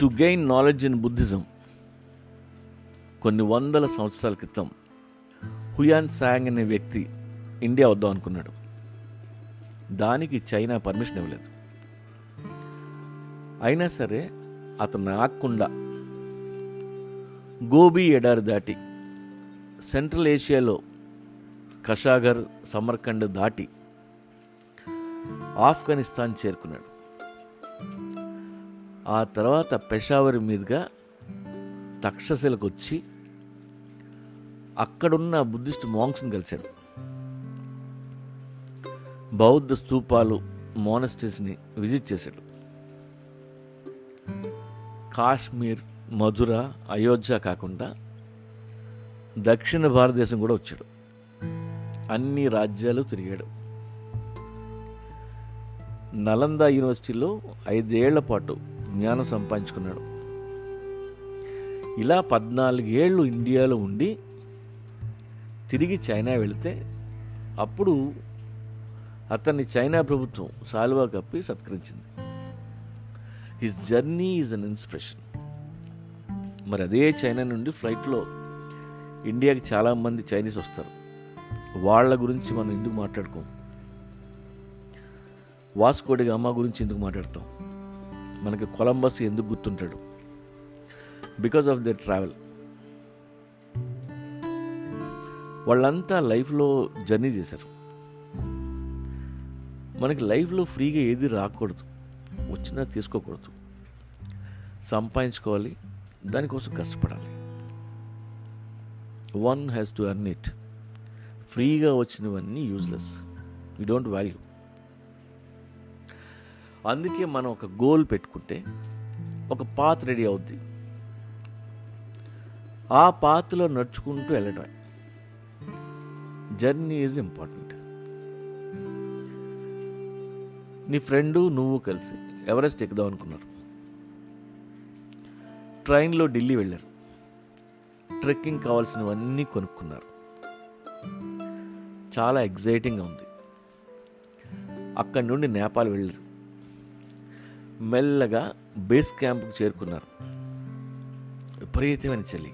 To gain knowledge in Buddhism కొన్ని వందల సంవత్సరాల క్రితం హుయాన్ సాంగ్ అనే వ్యక్తి ఇండియా వద్దాం అనుకున్నాడు. దానికి చైనా పర్మిషన్ ఇవ్వలేదు. అయినా సరే అతను ఆకుండా గోబీ ఎడారి దాటి సెంట్రల్ ఏషియాలో కషాగర్ సమర్కండ్ దాటి ఆఫ్ఘనిస్తాన్ చేరుకున్నాడు. ఆ తర్వాత పెషావర్ మీదుగా తక్షశిలకు వచ్చి అక్కడున్న బుద్ధిస్ట్ మాంగ్స్ని కలిశాడు. బౌద్ధ స్తూపాలు మోనస్టీస్ని విజిట్ చేశాడు. కాశ్మీర్ మధుర అయోధ్య కాకుండా దక్షిణ భారతదేశం కూడా వచ్చాడు. అన్ని రాజ్యాలు తిరిగాడు. నలంద యూనివర్సిటీలో ఐదేళ్ళ పాటు జ్ఞానం సంపాదించుకున్నాడు. ఇలా పద్నాలుగేళ్ళు ఇండియాలో ఉండి తిరిగి చైనా వెళితే అప్పుడు అతన్ని చైనా ప్రభుత్వం సాల్వా కప్పి సత్కరించింది. His journey is an inspiration మరి అదే చైనా నుండి ఫ్లైట్లో ఇండియాకి చాలామంది చైనీస్ వస్తారు. వాళ్ళ గురించి మనం ఎందుకు మాట్లాడుకోం? వాస్కోడి అమ్మ గురించి ఎందుకు మాట్లాడతాం? మనకి కొలంబస్ ఎందుకు గుర్తుంటాడు? బికాస్ ఆఫ్ దర్ ట్రావెల్ వాళ్ళంతా లైఫ్లో జర్నీ చేశారు. మనకి లైఫ్లో ఫ్రీగా ఏది రాకూడదు. వచ్చినా తీసుకోకూడదు. సంపాదించుకోవాలి. దానికోసం కష్టపడాలి. One has to earn it ఫ్రీగా వచ్చినవన్నీ యూజ్లెస్ యూ డోంట్ వాల్యూ అందుకే మనం ఒక గోల్ పెట్టుకుంటే ఒక పాత్ రెడీ అవుద్ది. ఆ పాత్లో నడుచుకుంటూ వెళ్ళడమే జర్నీ ఈజ్ ఇంపార్టెంట్. నీ ఫ్రెండు నువ్వు కలిసి ఎవరెస్ట్ ఎక్కుదాం అనుకున్నారు? ట్రైన్లో ఢిల్లీ వెళ్ళారు. ట్రెక్కింగ్ కావాల్సినవన్నీ కొనుక్కున్నారు. చాలా ఎగ్జైటింగ్గా ఉంది. అక్కడి నుండి నేపాల్ వెళ్ళారు. మెల్లగా బేస్ క్యాంప్కి చేరుకున్నారు. విపరీతమైన చలి.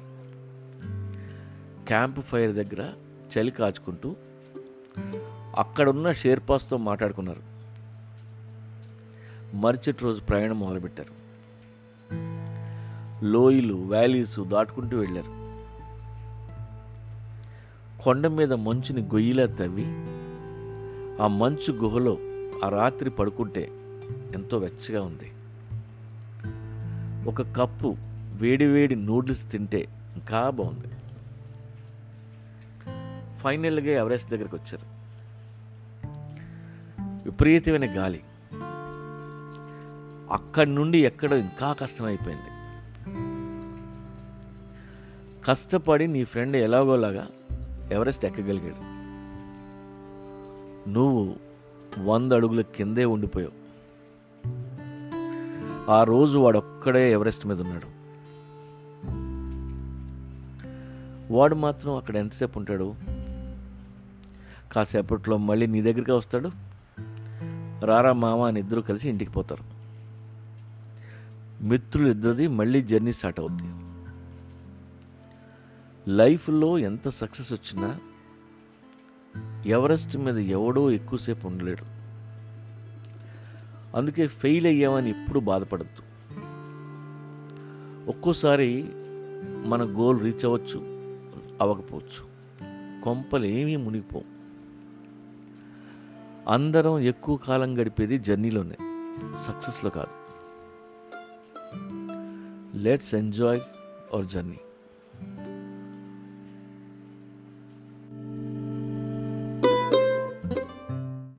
క్యాంప్ ఫైర్ దగ్గర చలి కాచుకుంటూ అక్కడున్న షేర్పాస్తో మాట్లాడుకున్నారు. మరుసటి రోజు ప్రయాణం మొదలుపెట్టారు. లోయలు వ్యాలీస్ దాటుకుంటూ వెళ్ళారు. కొండ మీద మంచుని గొయ్యిలా తవ్వి ఆ మంచు గుహలో ఆ రాత్రి పడుకుంటే ఎంతో వెచ్చగా ఉంది. ఒక కప్పు వేడివేడి నూడిల్స్ తింటే ఇంకా బాగుంది. ఫైనల్గా ఎవరెస్ట్ దగ్గరికి వచ్చారు. విపరీతమైన గాలి. అక్కడి నుండి ఎక్కడ ఇంకా కష్టమైపోయింది. కష్టపడి నీ ఫ్రెండ్ ఎలాగోలాగా ఎవరెస్ట్ ఎక్కగలిగాడు. నువ్వు వంద అడుగుల కిందే ఉండిపోయావు. ఆ రోజు వాడొక్కడే ఎవరెస్ట్ మీద ఉన్నాడు. వాడు మాత్రం అక్కడ ఎంతసేపు ఉంటాడు? కాసేపట్లో మళ్ళీ నీ దగ్గరికి వస్తాడు. రారా మామ అని ఇద్దరు కలిసి ఇంటికి పోతారు. మిత్రులు ఇద్దరిది మళ్ళీ జర్నీ స్టార్ట్ అవుద్ది. లైఫ్లో ఎంత సక్సెస్ వచ్చినా ఎవరెస్ట్ మీద ఎవడో ఎక్కువసేపు ఉండలేడు. అందుకే ఫెయిల్ అయ్యామని ఎప్పుడు బాధపడద్దు. ఒక్కోసారి మన గోల్ రీచ్ అవ్వచ్చు అవ్వకపోవచ్చు. కొంపలు ఏమీ మునిగిపోం అందరం ఎక్కువ కాలం గడిపేది జర్నీలోనే సక్సెస్లో కాదు. Let's enjoy hour journey